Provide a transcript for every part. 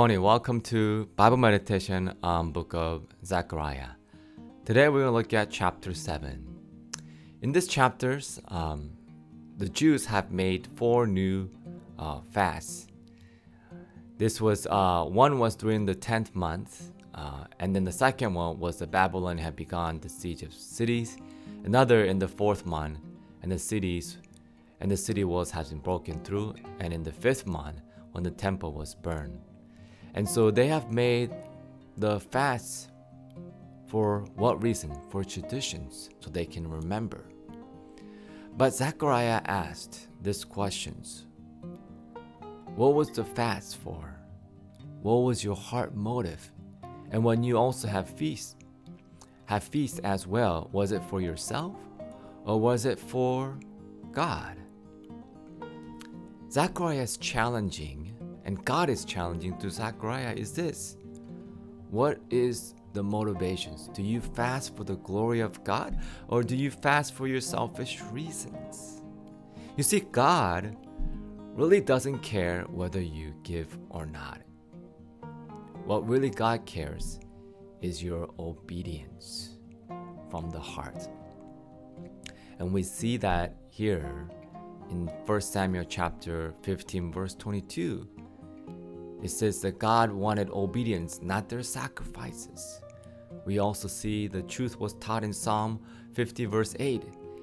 morning. Welcome to Bible meditation on Book of Zechariah. Today we're going to look at chapter 7. In this chapters, um, the Jews have made four new uh, fasts. This was uh, one was during the tenth month, uh, and then the second one was the Babylon had begun the siege of cities. Another in the fourth month, and the cities and the city walls has been broken through, and in the fifth month when the temple was burned. And so they have made the fasts for what reason? For traditions, so they can remember. But Zechariah asked these questions What was the fast for? What was your heart motive? And when you also have feast, have feast as well, was it for yourself or was it for God? Zechariah is challenging, and God is challenging to Zechariah is this What is the motivations? Do you fast for the glory of God, or do you fast for your selfish reasons? You see, God really doesn't care whether you give or not. What really God cares is your obedience from the heart. And we see that here in 1 Samuel chapter 15 verse 22. It says that God wanted obedience, not their sacrifices. We also see the truth was taught in Psalm 50 verse 8,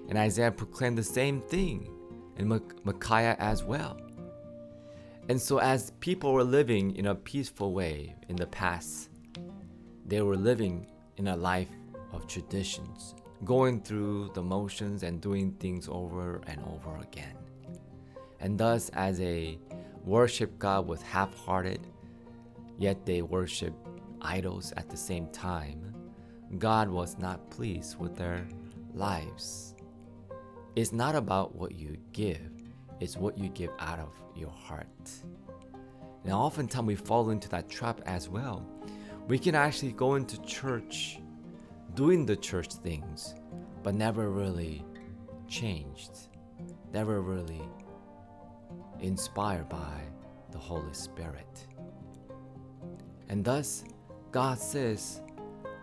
and Isaiah proclaimed the same thing and Micaiah as well. And so as people were living in a peaceful way in the past, they were living in a life of traditions going through the motions and doing things over and over again. And thus, as a worship God with half hearted, yet they worship idols at the same time, God was not pleased with their lives. It's not about what you give, it's what you give out of your heart. Now, oftentimes we fall into that trap as well. We can actually go into church doing the church things, but never really changed, never really inspired by the Holy Spirit. And thus, God says,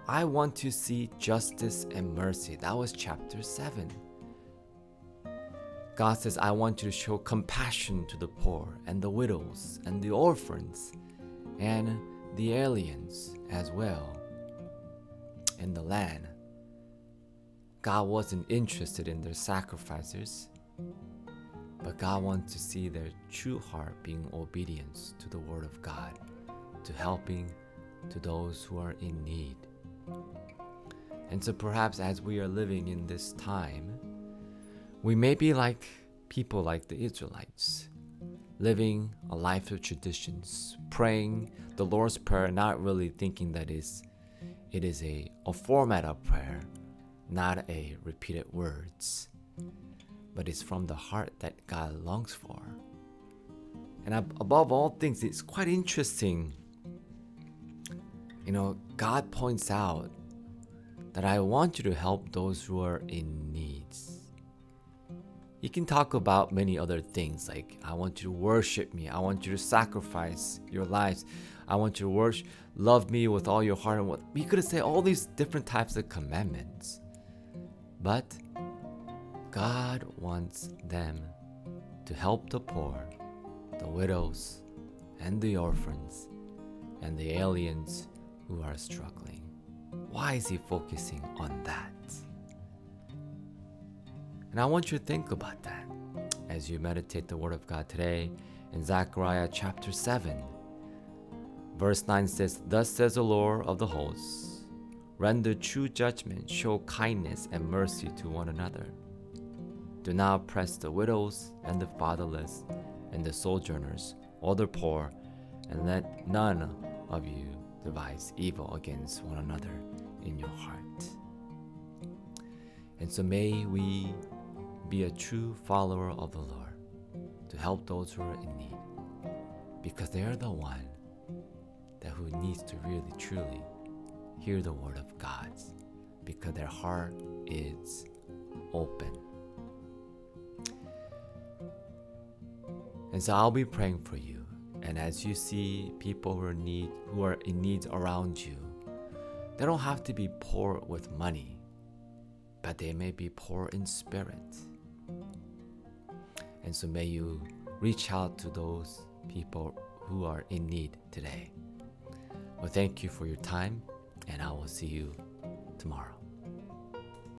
I want to see justice and mercy. That was chapter 7. God says, I want you to show compassion to the poor and the widows and the orphans and the aliens as well in the land. God wasn't interested in their sacrifices, but God wants to see their true heart being obedience to the Word of God, to helping to those who are in need. And so perhaps as we are living in this time, we may be like people like the Israelites, living a life of traditions, praying the Lord's Prayer, not really thinking that is it is a, a format of prayer, not a repeated words, but it's from the heart that God longs for. And above all things, it's quite interesting. You know, God points out that I want you to help those who are in needs. You can talk about many other things like I want you to worship me, I want you to sacrifice your lives, I want you to worship, love me with all your heart and what. We could say all these different types of commandments. But God wants them to help the poor, the widows, and the orphans, and the aliens who are struggling. Why is He focusing on that? And I want you to think about that as you meditate the Word of God today in Zechariah chapter 7 Verse 9 says, Thus says the Lord of the hosts Render true judgment, show kindness and mercy to one another. Do not oppress the widows and the fatherless and the sojourners or the poor, and let none of you devise evil against one another in your heart. And so may we be a true follower of the Lord to help those who are in need, because they are the one that who needs to really truly hear the word of God because their heart is open. And so I'll be praying for you And as you see people who are need who are in need around you, they don't have to be poor with money, but they may be poor in spirit. And so may you reach out to those people who are in need today. Well, thank you for your time, and I will see you tomorrow.